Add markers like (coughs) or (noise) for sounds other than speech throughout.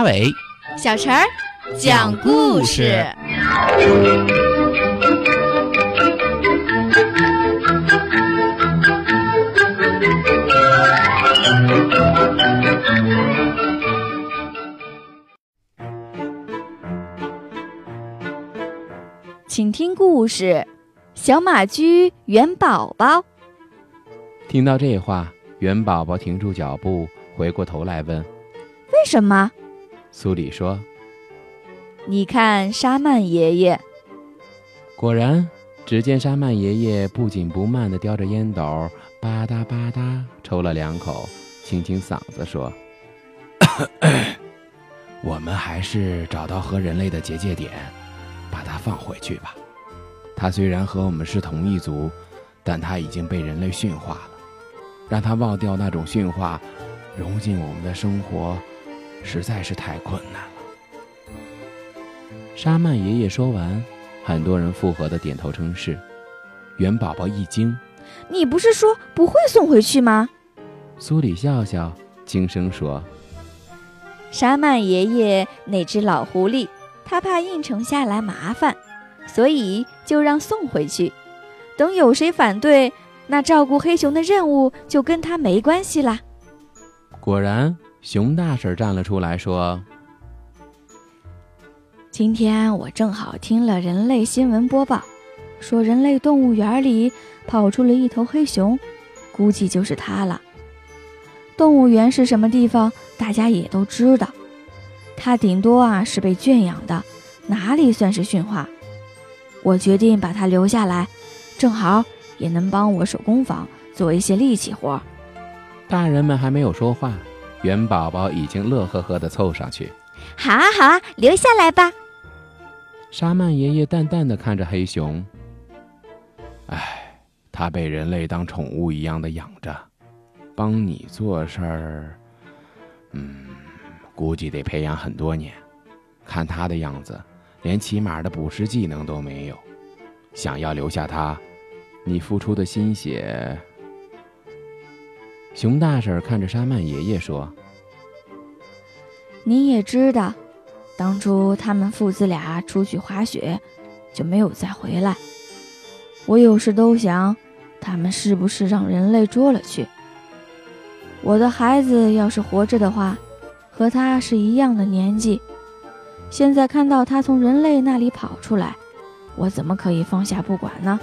阿伟、小陈儿讲故事。请听故事《小马驹元宝宝》。听到这话，元宝宝停住脚步，回过头来问：“为什么？”苏里说：“你看沙曼爷爷。”果然，只见沙曼爷爷不紧不慢地叼着烟斗，吧嗒吧嗒抽了两口，清清嗓子说：“ (coughs) 我们还是找到和人类的结界点。”把它放回去吧。它虽然和我们是同一族，但它已经被人类驯化了。让它忘掉那种驯化，融进我们的生活，实在是太困难了。沙曼爷爷说完，很多人附和的点头称是。元宝宝一惊：“你不是说不会送回去吗？”苏里笑笑，轻声说：“沙曼爷爷那只老狐狸。”他怕应承下来麻烦，所以就让送回去。等有谁反对，那照顾黑熊的任务就跟他没关系啦。果然，熊大婶站了出来说：“今天我正好听了人类新闻播报，说人类动物园里跑出了一头黑熊，估计就是它了。动物园是什么地方，大家也都知道。”它顶多啊是被圈养的，哪里算是驯化？我决定把它留下来，正好也能帮我手工坊做一些力气活。大人们还没有说话，元宝宝已经乐呵呵地凑上去：“好啊好啊，留下来吧。”沙曼爷爷淡淡的看着黑熊：“哎，它被人类当宠物一样的养着，帮你做事儿，嗯。”估计得培养很多年，看他的样子，连起码的捕食技能都没有。想要留下他，你付出的心血……熊大婶看着沙曼爷爷说：“你也知道，当初他们父子俩出去滑雪，就没有再回来。我有时都想，他们是不是让人类捉了去？我的孩子要是活着的话。”和他是一样的年纪，现在看到他从人类那里跑出来，我怎么可以放下不管呢？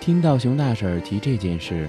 听到熊大婶提这件事，